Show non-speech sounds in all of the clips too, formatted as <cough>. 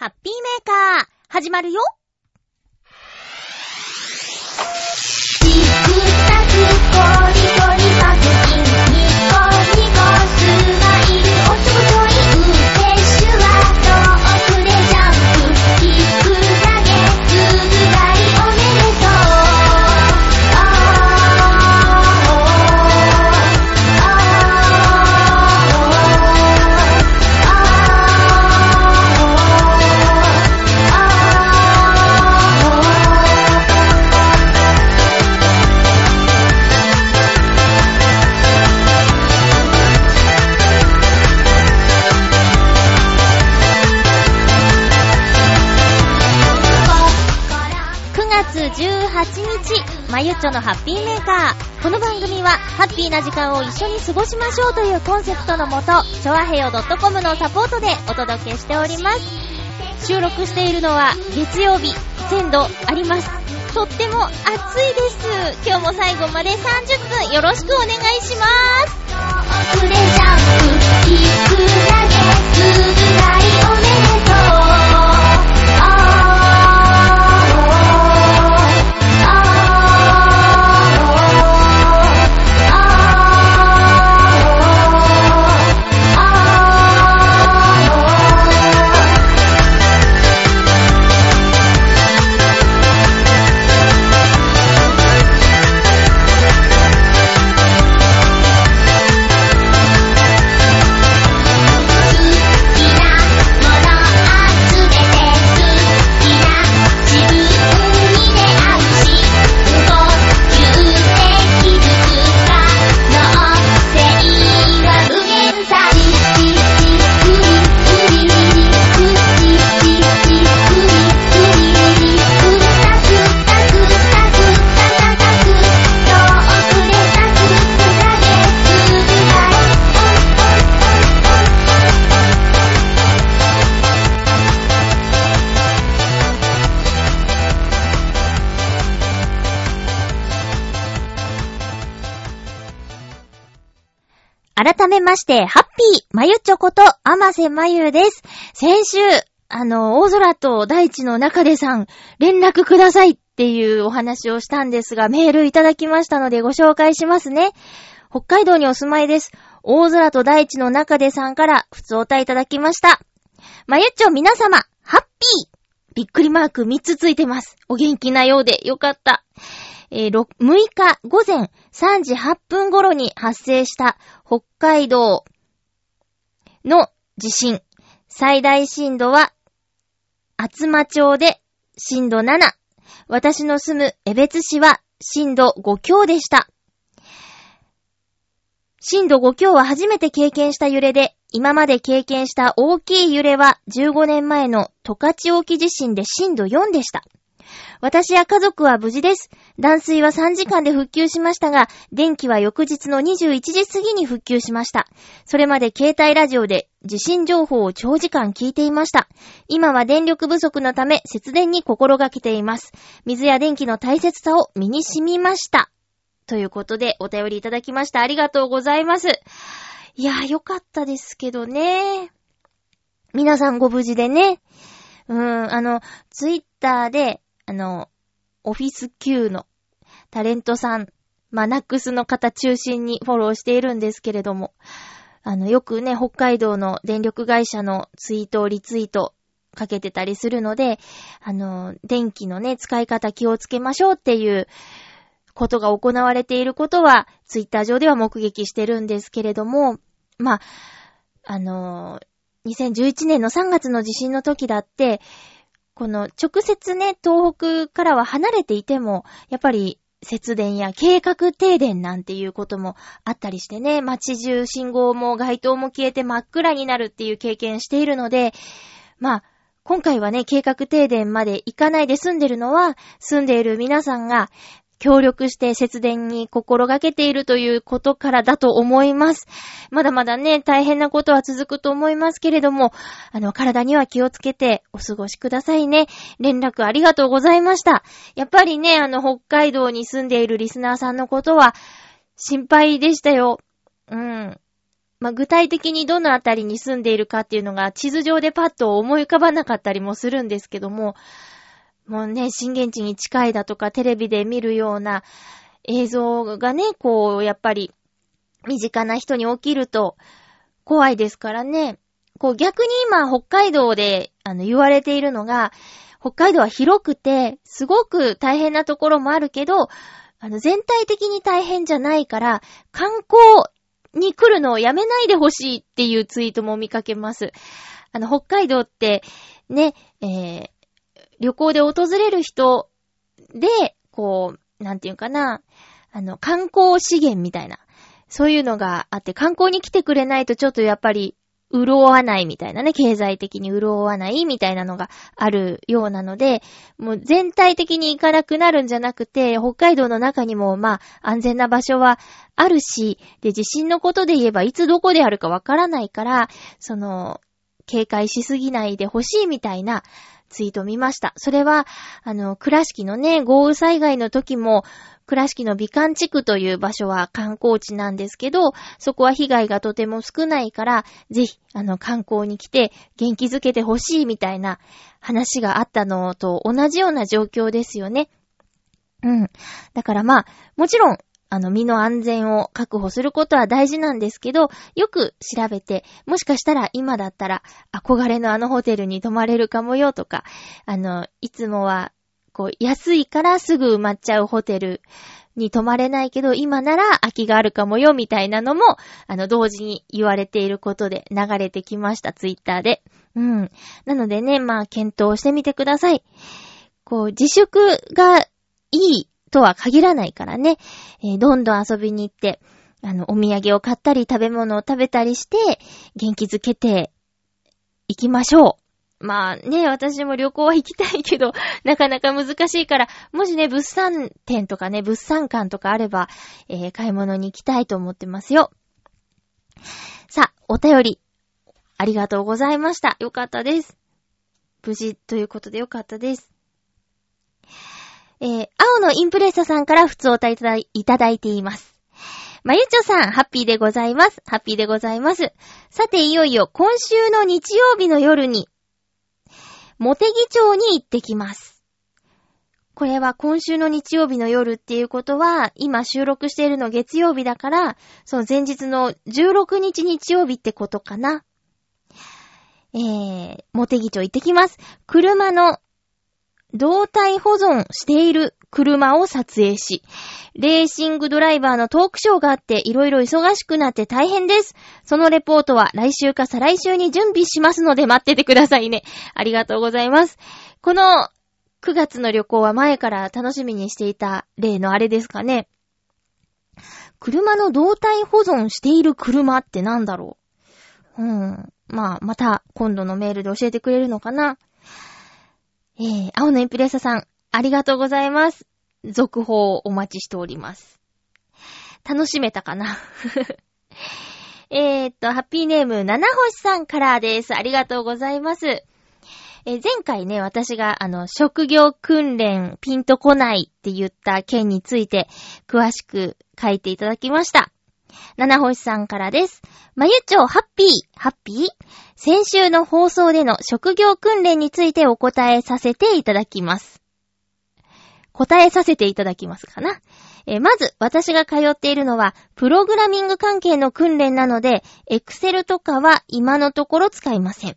ハッピーメーカー、始まるよ。まゆっちょのハッピーメーカー。この番組は、ハッピーな時間を一緒に過ごしましょうというコンセプトのもと、ちょわへよ .com のサポートでお届けしております。収録しているのは、月曜日、鮮度あります。とっても暑いです。今日も最後まで30分よろしくお願いします。まして、ハッピーまゆちょこと、あませまゆです。先週、あの、大空と大地の中でさん、連絡くださいっていうお話をしたんですが、メールいただきましたのでご紹介しますね。北海道にお住まいです。大空と大地の中でさんから、普通おたいただきました。まゆちょ皆様、ハッピーびっくりマーク3つついてます。お元気なようでよかった。えーろ6日午前3時8分頃に発生した北海道の地震。最大震度は、厚真町で震度7。私の住む江別市は震度5強でした。震度5強は初めて経験した揺れで、今まで経験した大きい揺れは15年前の十勝沖地震で震度4でした。私や家族は無事です。断水は3時間で復旧しましたが、電気は翌日の21時過ぎに復旧しました。それまで携帯ラジオで地震情報を長時間聞いていました。今は電力不足のため節電に心がけています。水や電気の大切さを身に染みました。ということでお便りいただきました。ありがとうございます。いやーよかったですけどね。皆さんご無事でね。うーん、あの、ツイッターで、あの、オフィス Q のタレントさん、まあ、ナックスの方中心にフォローしているんですけれども、あの、よくね、北海道の電力会社のツイートをリツイートかけてたりするので、あの、電気のね、使い方気をつけましょうっていうことが行われていることは、ツイッター上では目撃してるんですけれども、まあ、あの、2011年の3月の地震の時だって、この直接ね、東北からは離れていても、やっぱり節電や計画停電なんていうこともあったりしてね、街中信号も街灯も消えて真っ暗になるっていう経験しているので、まあ、今回はね、計画停電まで行かないで住んでるのは、住んでいる皆さんが協力して節電に心がけているということからだと思います。まだまだね、大変なことは続くと思いますけれども、あの、体には気をつけてお過ごしくださいね。連絡ありがとうございました。やっぱりね、あの、北海道に住んでいるリスナーさんのことは心配でしたよ。うん。まあ、具体的にどのあたりに住んでいるかっていうのが地図上でパッと思い浮かばなかったりもするんですけども、もうね、震源地に近いだとかテレビで見るような映像がね、こう、やっぱり身近な人に起きると怖いですからね。こう逆に今北海道であの言われているのが、北海道は広くて、すごく大変なところもあるけど、あの全体的に大変じゃないから、観光に来るのをやめないでほしいっていうツイートも見かけます。あの、北海道って、ね、えー、旅行で訪れる人で、こう、なんていうかな、あの、観光資源みたいな、そういうのがあって、観光に来てくれないとちょっとやっぱり、潤わないみたいなね、経済的に潤わないみたいなのがあるようなので、もう全体的に行かなくなるんじゃなくて、北海道の中にもまあ安全な場所はあるし、で、地震のことで言えばいつどこであるかわからないから、その、警戒しすぎないでほしいみたいな、ツイート見ました。それは、あの、倉敷のね、豪雨災害の時も、倉敷の美観地区という場所は観光地なんですけど、そこは被害がとても少ないから、ぜひ、あの、観光に来て元気づけてほしいみたいな話があったのと同じような状況ですよね。うん。だからまあ、もちろん、あの、身の安全を確保することは大事なんですけど、よく調べて、もしかしたら今だったら、憧れのあのホテルに泊まれるかもよとか、あの、いつもは、こう、安いからすぐ埋まっちゃうホテルに泊まれないけど、今なら空きがあるかもよみたいなのも、あの、同時に言われていることで流れてきました、ツイッターで。うん。なのでね、まあ、検討してみてください。こう、自粛がいいとは限らないからね、えー、どんどん遊びに行って、あの、お土産を買ったり食べ物を食べたりして、元気づけていきましょう。まあね、私も旅行は行きたいけど、<laughs> なかなか難しいから、もしね、物産展とかね、物産館とかあれば、えー、買い物に行きたいと思ってますよ。さあ、お便り、ありがとうございました。よかったです。無事ということでよかったです。えー、青のインプレッサさんから普通おたいただいています。まゆちょさん、ハッピーでございます。ハッピーでございます。さて、いよいよ今週の日曜日の夜に、モテギ町に行ってきます。これは今週の日曜日の夜っていうことは、今収録しているの月曜日だから、その前日の16日日曜日ってことかな。えー、モテギ町行ってきます。車の動体保存している車を撮影し、レーシングドライバーのトークショーがあっていろいろ忙しくなって大変です。そのレポートは来週か再来週に準備しますので待っててくださいね。ありがとうございます。この9月の旅行は前から楽しみにしていた例のあれですかね。車の動体保存している車ってなんだろう？うん。まあ、また今度のメールで教えてくれるのかな？えー、青のエンプレッサさん、ありがとうございます。続報をお待ちしております。楽しめたかな？<laughs> えっと、ハッピーネーム、七星さんからです。ありがとうございます。えー、前回ね、私が、あの、職業訓練ピンとこないって言った件について、詳しく書いていただきました。七星さんからです。まゆちょ、ハッピー、ハッピー？先週の放送での職業訓練についてお答えさせていただきます。答えさせていただきますかな。えまず、私が通っているのは、プログラミング関係の訓練なので、エクセルとかは今のところ使いません。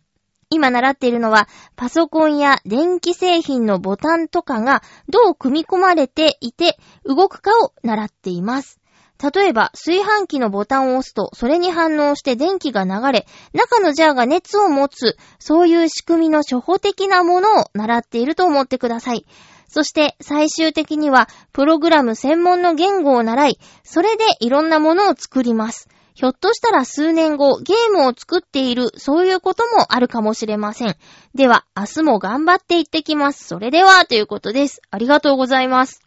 今習っているのは、パソコンや電気製品のボタンとかがどう組み込まれていて動くかを習っています。例えば、炊飯器のボタンを押すと、それに反応して電気が流れ、中のジャーが熱を持つ、そういう仕組みの初歩的なものを習っていると思ってください。そして最終的にはプログラム専門の言語を習い、それでいろんなものを作ります。ひょっとしたら数年後ゲームを作っている、そういうこともあるかもしれません。では、明日も頑張っていってきます。それでは、ということです。ありがとうございます。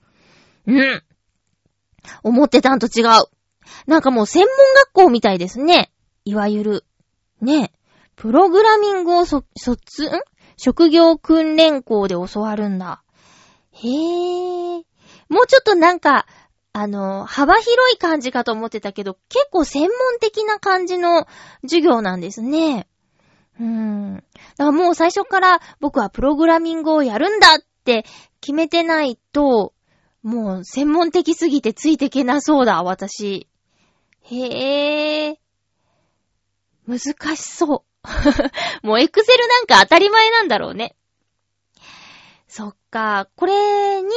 うん。思ってたんと違う。なんかもう専門学校みたいですね。いわゆる。ね。プログラミングをそ、卒、ん？職業訓練校で教わるんだ。へぇ。もうちょっとなんか、あの、幅広い感じかと思ってたけど、結構専門的な感じの授業なんですね。うーん。だからもう最初から僕はプログラミングをやるんだって決めてないと、もう専門的すぎてついてけなそうだ、私。へえ。難しそう。<laughs> もうエクセルなんか当たり前なんだろうね。そっか。これに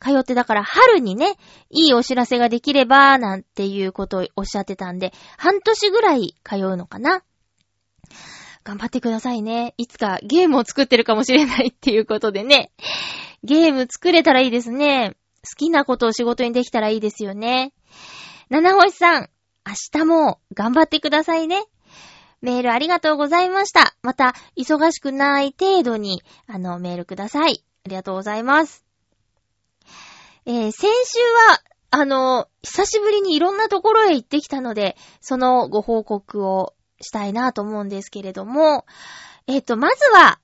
通ってだから春にね、いいお知らせができれば、なんていうことをおっしゃってたんで、半年ぐらい通うのかな。頑張ってくださいね。いつかゲームを作ってるかもしれないっていうことでね。ゲーム作れたらいいですね。好きなことを仕事にできたらいいですよね。七星さん、明日も頑張ってくださいね。メールありがとうございました。また、忙しくない程度に、あの、メールください。ありがとうございます。えー、先週は、あの、久しぶりにいろんなところへ行ってきたので、そのご報告をしたいなと思うんですけれども、えっ、ー、と、まずは、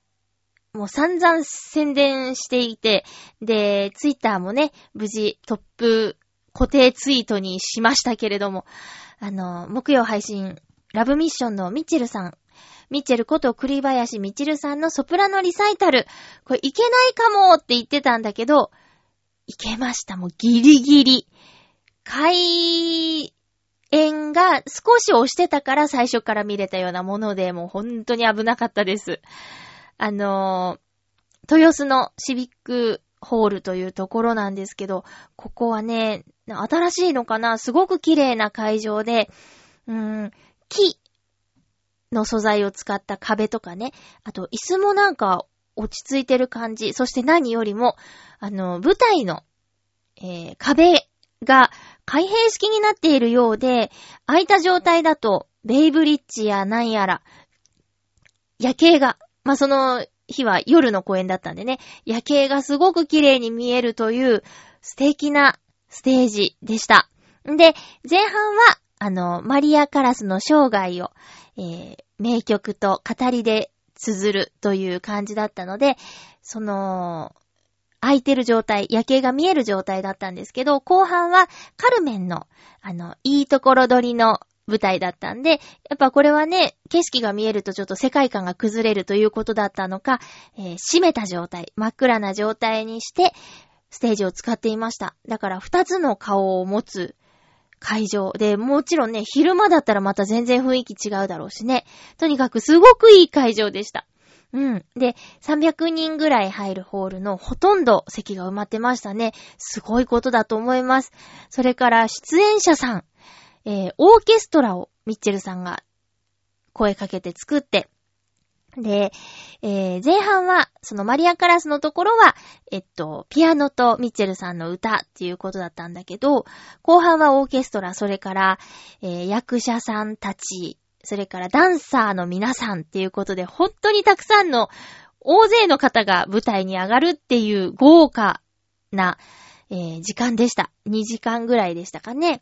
もう散々宣伝していて、で、ツイッターもね、無事トップ固定ツイートにしましたけれども、あの、木曜配信、ラブミッションのミッチェルさん、ミッチェルこと栗林ミッチェルさんのソプラノリサイタル、これいけないかもって言ってたんだけど、いけました。もうギリギリ。開演が少し押してたから最初から見れたようなもので、もう本当に危なかったです。あのー、豊洲のシビックホールというところなんですけど、ここはね、新しいのかな？すごく綺麗な会場で、うん、木の素材を使った壁とかね、あと椅子もなんか落ち着いてる感じ、そして何よりも、あの、舞台の、えー、壁が開閉式になっているようで、空いた状態だと、ベイブリッジやなんやら、夜景が、まあ、その日は夜の公演だったんでね、夜景がすごく綺麗に見えるという素敵なステージでした。んで、前半は、あの、マリア・カラスの生涯を、えー、名曲と語りで綴るという感じだったので、その、空いてる状態、夜景が見える状態だったんですけど、後半はカルメンの、あの、いいところ取りの舞台だったんで、やっぱこれはね、景色が見えるとちょっと世界観が崩れるということだったのか、えー、閉めた状態、真っ暗な状態にして、ステージを使っていました。だから二つの顔を持つ会場で、もちろんね、昼間だったらまた全然雰囲気違うだろうしね。とにかくすごくいい会場でした。うん。で、300人ぐらい入るホールのほとんど席が埋まってましたね。すごいことだと思います。それから出演者さん、えー、オーケストラをミッチェルさんが声かけて作って、で、えー、前半は、そのマリアカラスのところは、えっと、ピアノとミッチェルさんの歌っていうことだったんだけど、後半はオーケストラ、それから、えー、役者さんたち、それからダンサーの皆さんっていうことで、本当にたくさんの、大勢の方が舞台に上がるっていう豪華な、えー、時間でした。2時間ぐらいでしたかね。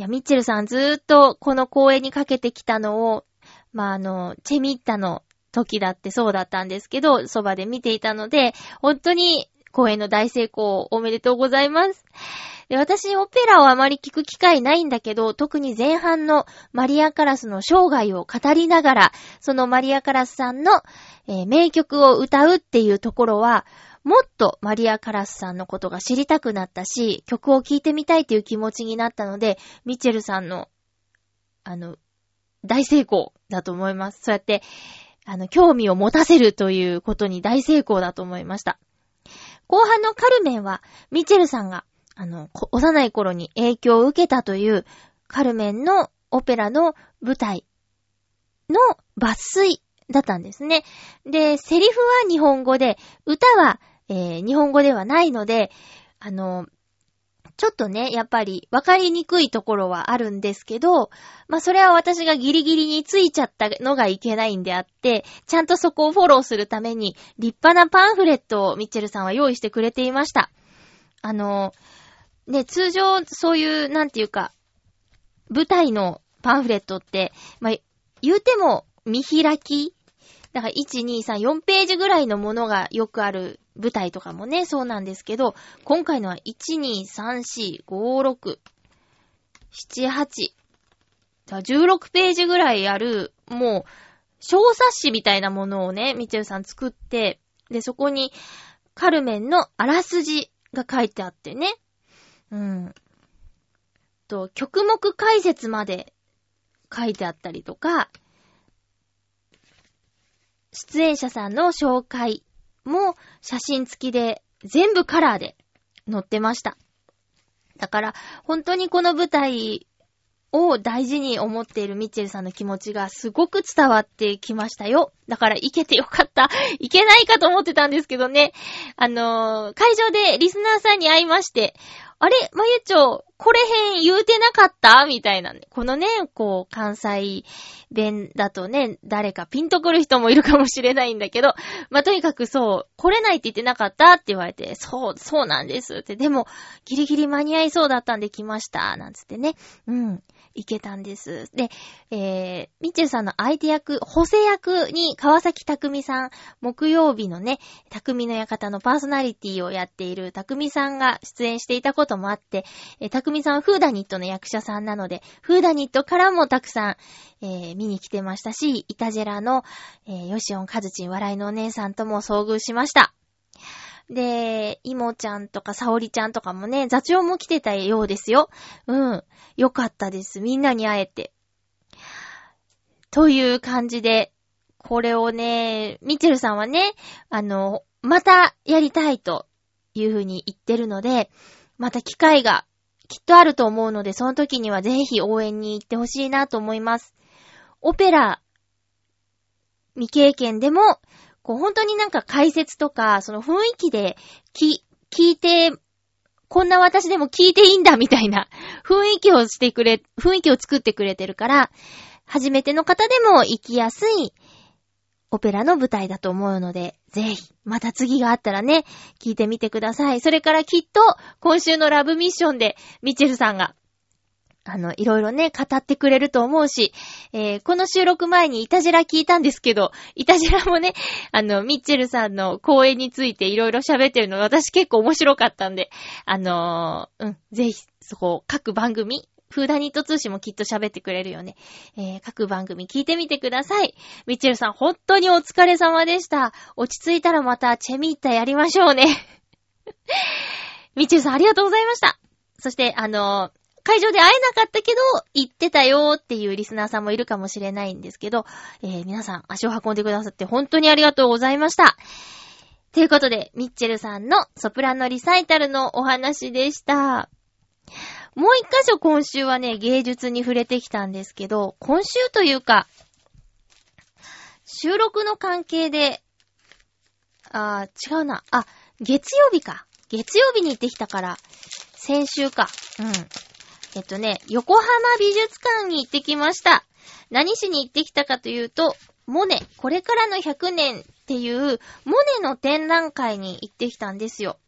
いや、ミッチェルさんずーっとこの公演にかけてきたのをまあ、あの、チェミッタの時だってそうだったんですけど、そばで見ていたので、本当に公演の大成功おめでとうございます。で私、オペラをあまり聞く機会ないんだけど、特に前半のマリア・カラスの生涯を語りながら、そのマリア・カラスさんの、えー、名曲を歌うっていうところは、もっとマリア・カラスさんのことが知りたくなったし、曲を聴いてみたいという気持ちになったので、ミチェルさんの、あの、大成功だと思います。そうやって、あの、興味を持たせるということに大成功だと思いました。後半のカルメンは、ミチェルさんが、あの、幼い頃に影響を受けたという、カルメンのオペラの舞台の抜粋だったんですね。で、セリフは日本語で、歌は、えー、日本語ではないので、あの、ちょっとね、やっぱり分かりにくいところはあるんですけど、まあそれは私がギリギリについちゃったのがいけないんであって、ちゃんとそこをフォローするために立派なパンフレットをミッチェルさんは用意してくれていました。あの、ね、通常そういう、なんていうか、舞台のパンフレットって、まあ、言うても見開きだから1、2、3、4ページぐらいのものがよくある舞台とかもね、そうなんですけど、今回のは1、2、3、4、5、6、7、8、16ページぐらいある、もう、小冊子みたいなものをね、みちるさん作って、で、そこに、カルメンのあらすじが書いてあってね。うん。と、曲目解説まで書いてあったりとか、出演者さんの紹介も写真付きで全部カラーで載ってました。だから、本当にこの舞台を大事に思っているミッチェルさんの気持ちがすごく伝わってきましたよ。だから行けてよかった。<laughs> 行けないかと思ってたんですけどね。あのー、会場でリスナーさんに会いまして、あれまゆちょ、これへん言うてなかった？みたいなね。このね、こう、関西弁だとね、誰かピンとくる人もいるかもしれないんだけど、まあ、とにかくそう、来れないって言ってなかった？って言われて、そう、そうなんですって。でも、ギリギリ間に合いそうだったんで来ました。なんつってね。うん。いけたんです。で、えー、ミッチェルさんの相手役、補正役に川崎匠さん、木曜日のね、匠の館のパーソナリティをやっている匠さんが出演していたこともあって、えー、匠さんはフーダニットの役者さんなので、フーダニットからもたくさん、えー、見に来てましたし、イタジェラの、えー、ヨシオンカズチン笑いのお姉さんとも遭遇しました。で、イモちゃんとかサオリちゃんとかもね、座長も来てたようですよ。うん。よかったです。みんなに会えて。という感じで、これをね、ミチェルさんはね、あの、またやりたいというふうに言ってるので、また機会がきっとあると思うので、その時にはぜひ応援に行ってほしいなと思います。オペラ未経験でも、こう本当になんか解説とか、その雰囲気でき、聞いて、こんな私でも聞いていいんだみたいな <laughs> 雰囲気をしてくれ、雰囲気を作ってくれてるから、初めての方でも行きやすいオペラの舞台だと思うので、ぜひ、また次があったらね、聞いてみてください。それからきっと、今週のラブミッションで、ミチェルさんがあの、いろいろね、語ってくれると思うし、えー、この収録前にイタジラ聞いたんですけど、イタジラもね、あの、ミッチェルさんの講演についていろいろ喋ってるの私結構面白かったんで、あのー、うん、ぜひ、そこ、各番組、フーダニット通信もきっと喋ってくれるよね。えー、各番組聞いてみてください。ミッチェルさん、本当にお疲れ様でした。落ち着いたらまたチェミッタやりましょうね。<laughs> ミッチェルさん、ありがとうございました。そして、あのー会場で会えなかったけど、行ってたよーっていうリスナーさんもいるかもしれないんですけど、えー、皆さん足を運んでくださって本当にありがとうございました。ということで、ミッチェルさんのソプラノリサイタルのお話でした。もう一箇所今週はね、芸術に触れてきたんですけど、今週というか、収録の関係で、あー、違うな。あ、月曜日か。月曜日に行ってきたから、先週か。うん。えっとね、横浜美術館に行ってきました。何しに行ってきたかというと、モネ、これからの100年っていう、モネの展覧会に行ってきたんですよ。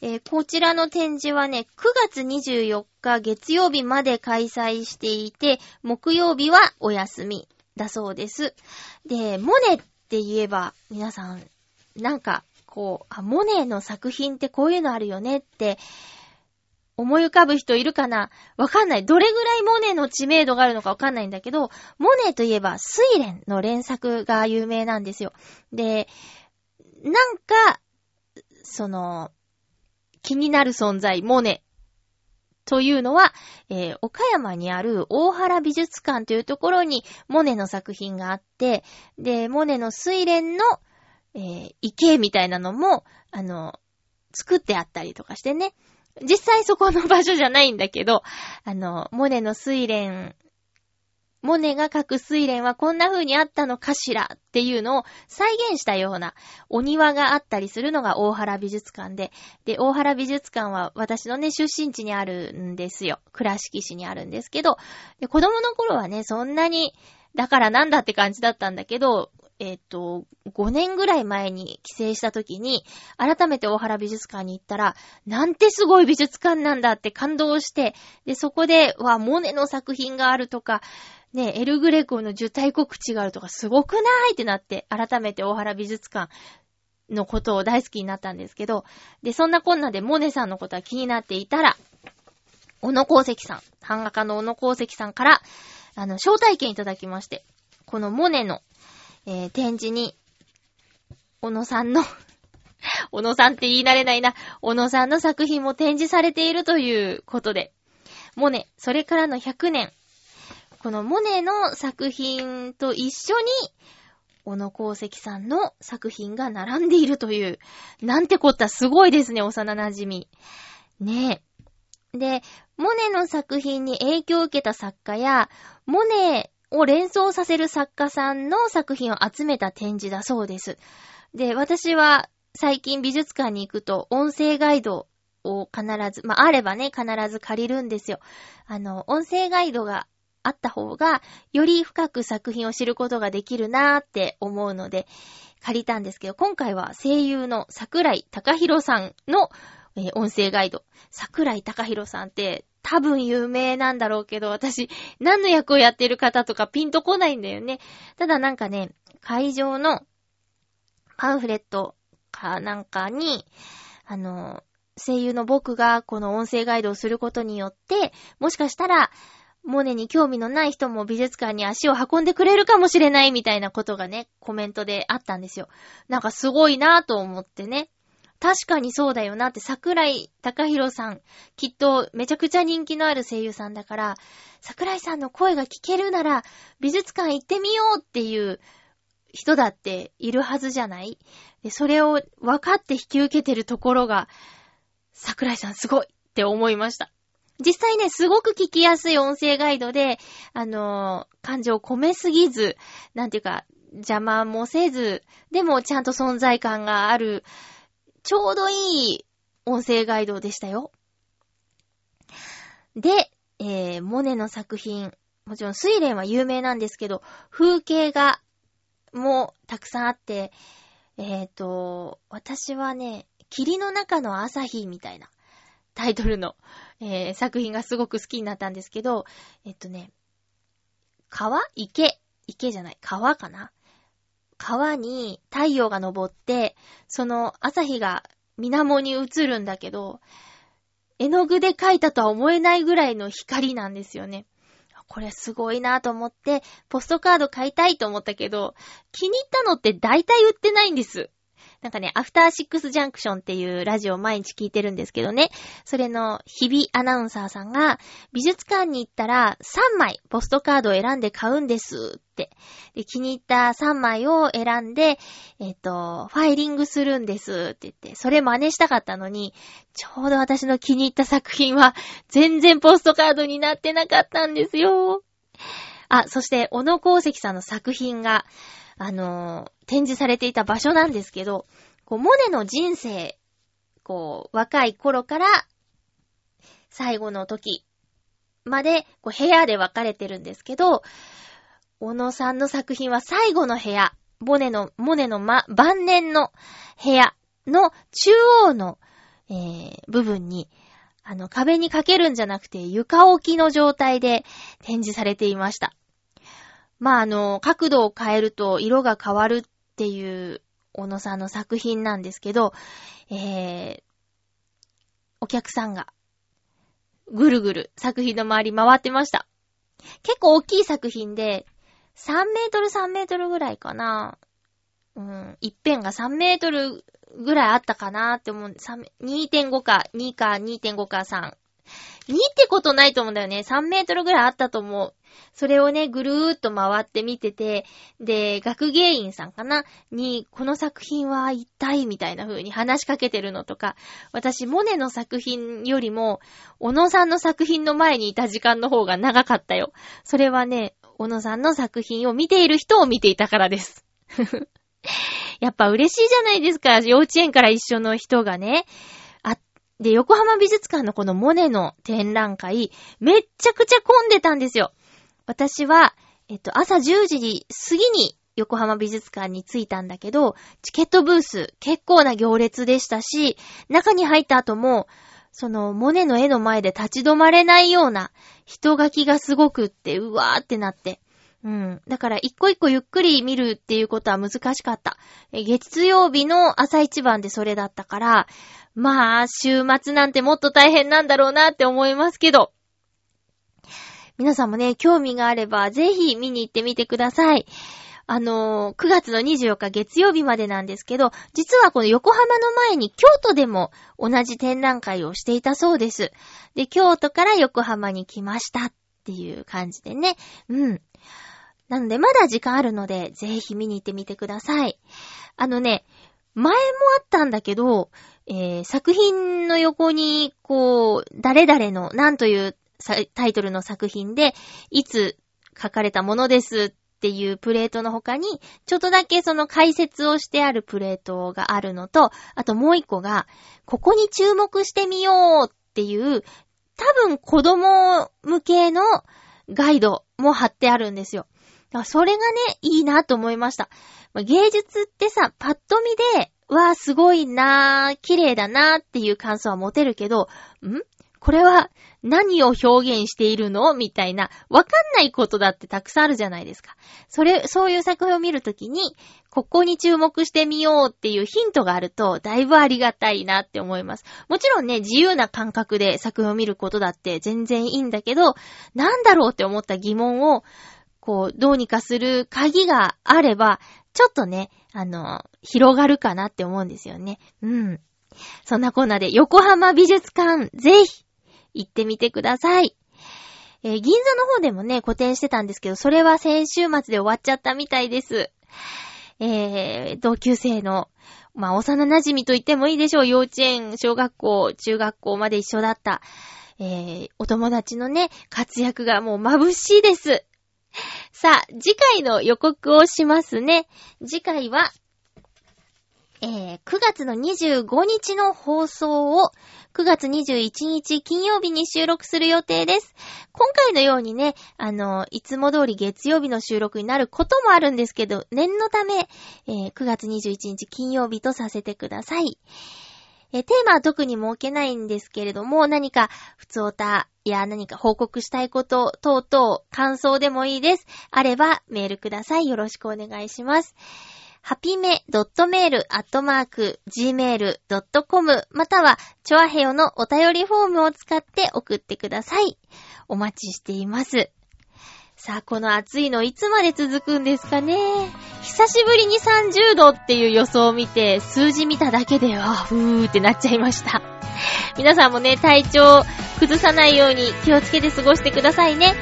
えー、こちらの展示はね、9月24日月曜日まで開催していて、木曜日はお休みだそうです。で、モネって言えば、皆さん、なんか、こう、あ、モネの作品ってこういうのあるよねって、思い浮かぶ人いるかな？わかんない。どれぐらいモネの知名度があるのかわかんないんだけど、モネといえば、睡蓮の連作が有名なんですよ。で、なんか、その、気になる存在、モネ。というのは、えー、岡山にある大原美術館というところにモネの作品があって、で、モネの睡蓮の、えー、池みたいなのも、あの、作ってあったりとかしてね。実際そこの場所じゃないんだけど、あの、モネの睡蓮、モネが描く睡蓮はこんな風にあったのかしらっていうのを再現したようなお庭があったりするのが大原美術館で、で、大原美術館は私のね、出身地にあるんですよ。倉敷市にあるんですけど、で子供の頃はね、そんなに、だからなんだって感じだったんだけど、えっ、と、5年ぐらい前に帰省した時に、改めて大原美術館に行ったら、なんてすごい美術館なんだって感動して、で、そこで、わ、モネの作品があるとか、ね、エルグレコの受胎告知があるとかすごくないってなって、改めて大原美術館のことを大好きになったんですけど、で、そんなこんなでモネさんのことは気になっていたら、小野功石さん、版画家の小野功石さんから、あの、招待券いただきまして、このモネの、えー、展示に、小野さんの <laughs> 小野さんって言い慣れないな。小野さんの作品も展示されているということで、モネ、それからの100年。このモネの作品と一緒に、小野功石さんの作品が並んでいるという、なんてこったすごいですね、幼馴染み。ねえ。で、モネの作品に影響を受けた作家や、モネを連想させる作家さんの作品を集めた展示だそうです。で、私は最近美術館に行くと音声ガイドを必ず、まあ、あればね、必ず借りるんですよ。あの、音声ガイドがあった方が、より深く作品を知ることができるなーって思うので、借りたんですけど、今回は声優の桜井隆弘さんの、えー、音声ガイド。桜井隆弘さんって多分有名なんだろうけど、私、何の役をやってる方とかピンとこないんだよね。ただなんかね、会場のパンフレットかなんかに、あの、声優の僕がこの音声ガイドをすることによって、もしかしたら、モネに興味のない人も美術館に足を運んでくれるかもしれないみたいなことがね、コメントであったんですよ。なんかすごいなぁと思ってね。確かにそうだよなって、桜井隆弘さん、きっとめちゃくちゃ人気のある声優さんだから、桜井さんの声が聞けるなら、美術館行ってみようっていう人だっているはずじゃない？で、それを分かって引き受けてるところが、桜井さんすごいって思いました。実際ね、すごく聞きやすい音声ガイドで、あのー、感情を込めすぎず、なんていうか、邪魔もせず、でもちゃんと存在感がある、ちょうどいい音声ガイドでしたよ。で、えー、モネの作品、もちろん睡蓮は有名なんですけど、風景画もたくさんあって、えっ、ー、と、私はね、霧の中の朝日みたいなタイトルの、えー、作品がすごく好きになったんですけど、えっとね、川？池？池じゃない、川かな？川に太陽が昇って、その朝日が水面に映るんだけど、絵の具で描いたとは思えないぐらいの光なんですよね。これすごいなと思って、ポストカード買いたいと思ったけど、気に入ったのって大体売ってないんです。なんかね、アフターシックスジャンクションっていうラジオを毎日聞いてるんですけどね、それの日々アナウンサーさんが、美術館に行ったら3枚ポストカードを選んで買うんですって。で気に入った3枚を選んで、えっ、と、ファイリングするんですって言って、それ真似したかったのに、ちょうど私の気に入った作品は全然ポストカードになってなかったんですよ。あ、そして、小野功石さんの作品が、あのー、展示されていた場所なんですけど、こう、モネの人生、こう、若い頃から、最後の時まで、こう、部屋で分かれてるんですけど、小野さんの作品は最後の部屋、モネの、モネのま、晩年の部屋の中央の、えー、部分に、あの、壁にかけるんじゃなくて床置きの状態で展示されていました。まあ、あの、角度を変えると色が変わるっていう小野さんの作品なんですけど、えー、お客さんがぐるぐる作品の周り回ってました。結構大きい作品で、3メートル3メートルぐらいかな。うん、一辺が3メートルぐらいあったかなって思う。2.5か2か2.5か3。2ってことないと思うんだよね。3メートルぐらいあったと思う。それをね、ぐるーっと回って見てて、で、学芸員さんかな？に、この作品は一体みたいな風に話しかけてるのとか、私、モネの作品よりも、小野さんの作品の前にいた時間の方が長かったよ。それはね、小野さんの作品を見ている人を見ていたからです。<laughs> やっぱ嬉しいじゃないですか。幼稚園から一緒の人がね。あ、で、横浜美術館のこのモネの展覧会、めっちゃくちゃ混んでたんですよ。私は、えっと、朝10時過ぎに横浜美術館に着いたんだけど、チケットブース結構な行列でしたし、中に入った後も、その、モネの絵の前で立ち止まれないような人書きがすごくって、うわーってなって。うん。だから一個一個ゆっくり見るっていうことは難しかった。月曜日の朝一番でそれだったから、まあ、週末なんてもっと大変なんだろうなって思いますけど。皆さんもね、興味があれば、ぜひ見に行ってみてください。あのー9月の24日月曜日までなんですけど、実はこの横浜の前に京都でも同じ展覧会をしていたそうです。で、京都から横浜に来ましたっていう感じでね。うん。なので、まだ時間あるので、ぜひ見に行ってみてください。あのね、前もあったんだけど、えー作品の横に、こう、誰々の、なんというタイトルの作品で、いつ書かれたものですっていうプレートの他に、ちょっとだけその解説をしてあるプレートがあるのと、あともう一個が、ここに注目してみようっていう、多分子供向けのガイドも貼ってあるんですよ。それがね、いいなと思いました。芸術ってさ、パッと見で、わあ、すごいなー、綺麗だなーっていう感想は持てるけど、ん？これは何を表現しているの？みたいな、わかんないことだってたくさんあるじゃないですか。それ、そういう作品を見るときに、ここに注目してみようっていうヒントがあると、だいぶありがたいなって思います。もちろんね、自由な感覚で作品を見ることだって全然いいんだけど、なんだろうって思った疑問を、こう、どうにかする鍵があれば、ちょっとね、あの、広がるかなって思うんですよね。うん。そんなコーナーで、横浜美術館、ぜひ、行ってみてください。えー銀座の方でもね、個展してたんですけど、それは先週末で終わっちゃったみたいです。えー、同級生の、まあ、幼馴染と言ってもいいでしょう。幼稚園、小学校、中学校まで一緒だった、えー、お友達のね、活躍がもう眩しいです。さあ、次回の予告をしますね。次回は、えー、9月の25日の放送を9月21日金曜日に収録する予定です。今回のようにね、あの、いつも通り月曜日の収録になることもあるんですけど、念のため、えー9月21日金曜日とさせてください。えーテーマは特に設けないんですけれども、何か、普通おたや何か報告したいこと等々、感想でもいいです。あれば、メールください。よろしくお願いします。ハピメドットメールアットマーク gmail.com または、チョアヘヨのお便りフォームを使って送ってください。お待ちしています。さあ、この暑いのいつまで続くんですかね久しぶりに30度っていう予想を見て、数字見ただけで、あ、ふーってなっちゃいました。皆さんもね、体調崩さないように気をつけて過ごしてくださいね。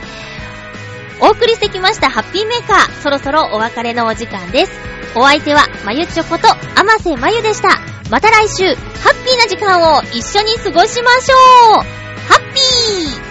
お送りしてきましたハッピーメーカー。そろそろお別れのお時間です。お相手は、まゆちょこと、あませまゆでした。また来週、ハッピーな時間を一緒に過ごしましょうハッピー